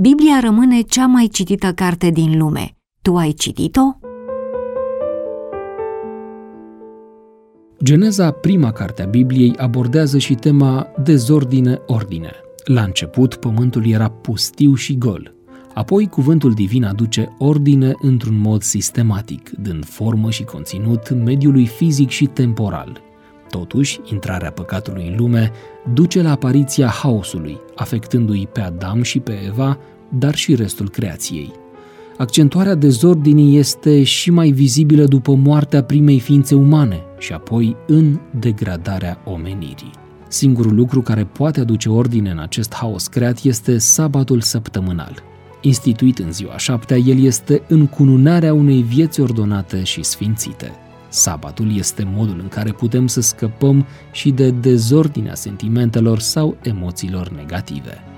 Biblia rămâne cea mai citită carte din lume. Tu ai citit-o? Geneza, prima carte a Bibliei, abordează și tema dezordine-ordine. La început, pământul era pustiu și gol. Apoi, cuvântul divin aduce ordine într-un mod sistematic, dând formă și conținut mediului fizic și temporal. Totuși, intrarea păcatului în lume duce la apariția haosului, afectându-i pe Adam și pe Eva, dar și restul creației. Accentuarea dezordinii este și mai vizibilă după moartea primei ființe umane și apoi în degradarea omenirii. Singurul lucru care poate aduce ordine în acest haos creat este sabatul săptămânal. Instituit în ziua șaptea, el este încununarea unei vieți ordonate și sfințite. Sabatul este modul în care putem să scăpăm și de dezordinea sentimentelor sau emoțiilor negative.